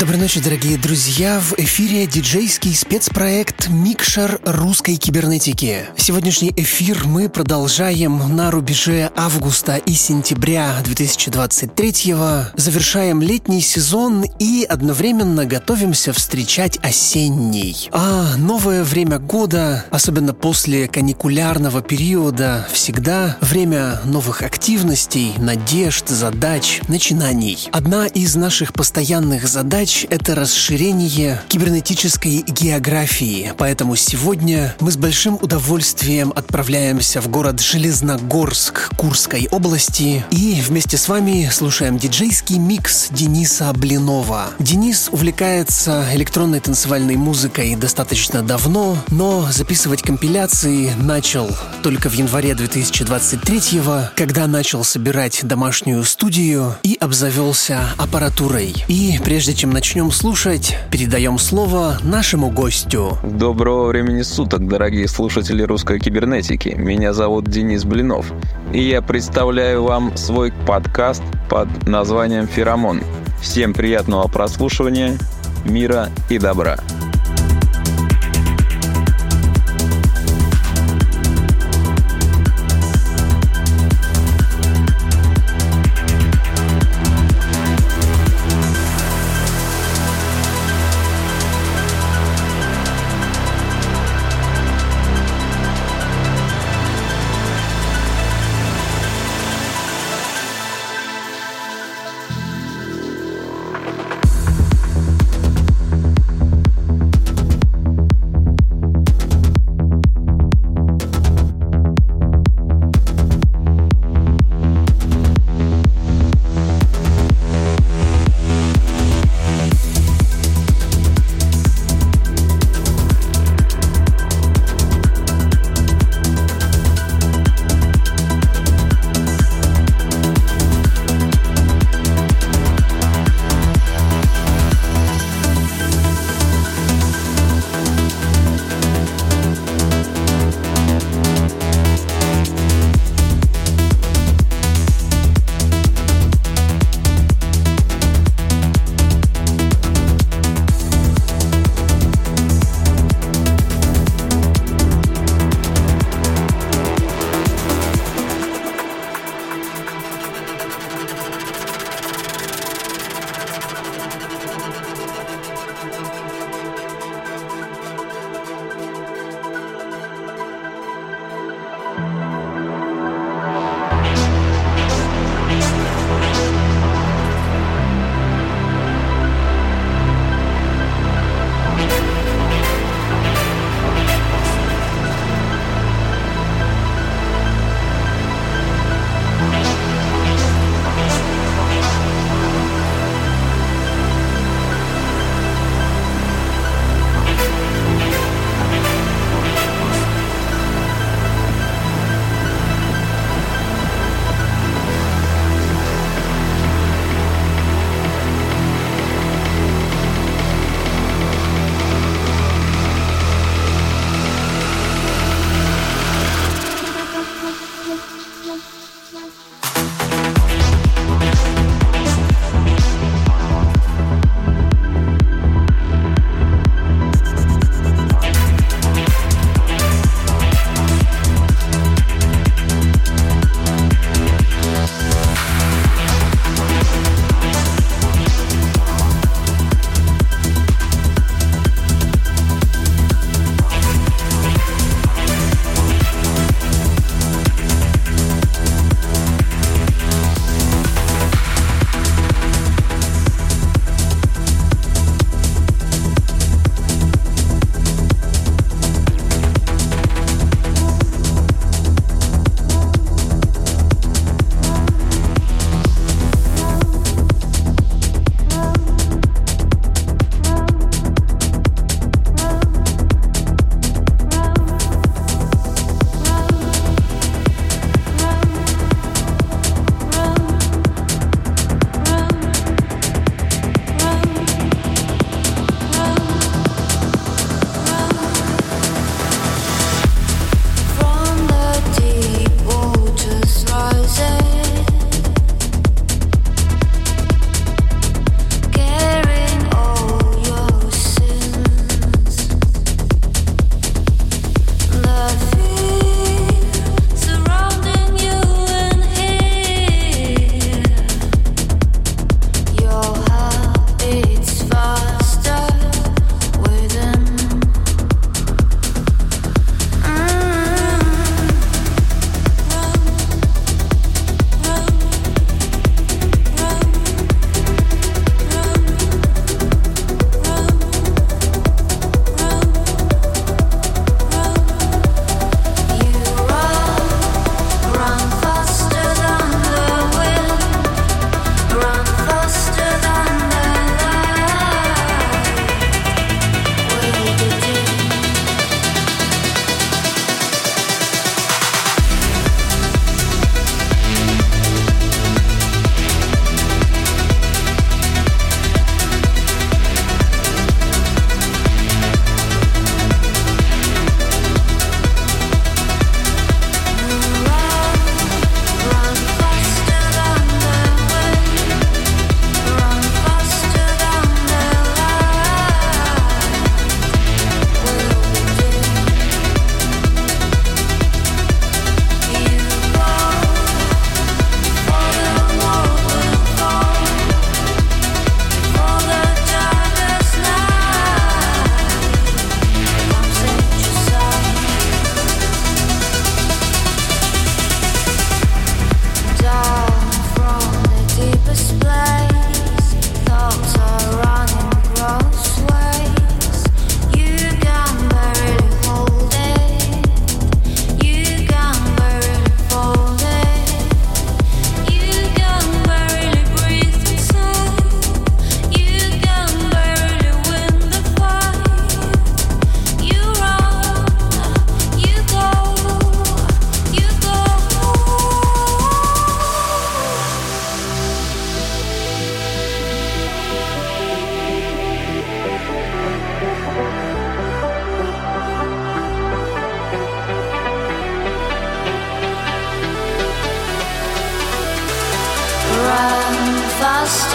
Доброй ночи, дорогие друзья! В эфире диджейский спецпроект «Микшер русской кибернетики». Сегодняшний эфир мы продолжаем на рубеже августа и сентября 2023-го, завершаем летний сезон и одновременно готовимся встречать осенний. А новое время года, особенно после каникулярного периода, всегда время новых активностей, надежд, задач, начинаний. Одна из наших постоянных задач задач — это расширение кибернетической географии. Поэтому сегодня мы с большим удовольствием отправляемся в город Железногорск Курской области и вместе с вами слушаем диджейский микс Дениса Блинова. Денис увлекается электронной танцевальной музыкой достаточно давно, но записывать компиляции начал только в январе 2023 когда начал собирать домашнюю студию и обзавелся аппаратурой. И прежде чем начнем слушать, передаем слово нашему гостю. Доброго времени суток, дорогие слушатели русской кибернетики. Меня зовут Денис Блинов. И я представляю вам свой подкаст под названием «Феромон». Всем приятного прослушивания, мира и добра.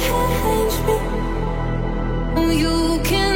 change me. You can.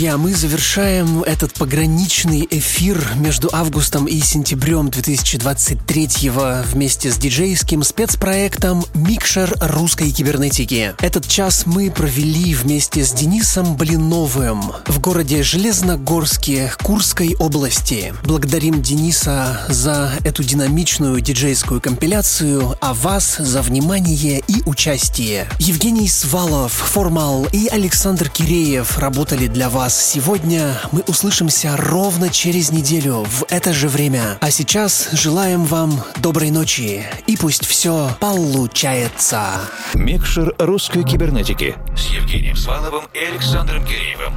Друзья, мы завершаем этот пограничный эфир между августом и сентябрем 2023 вместе с диджейским спецпроектом «Микшер русской кибернетики». Этот час мы провели вместе с Денисом Блиновым в городе Железногорске Курской области. Благодарим Дениса за эту динамичную диджейскую компиляцию, а вас за внимание и участие. Евгений Свалов, Формал и Александр Киреев работали для вас сегодня. Мы услышимся ровно через неделю в это же время. А сейчас желаем вам доброй ночи и пусть все получается. Микшер русской кибернетики с Евгением Сваловым и Александром Киреевым.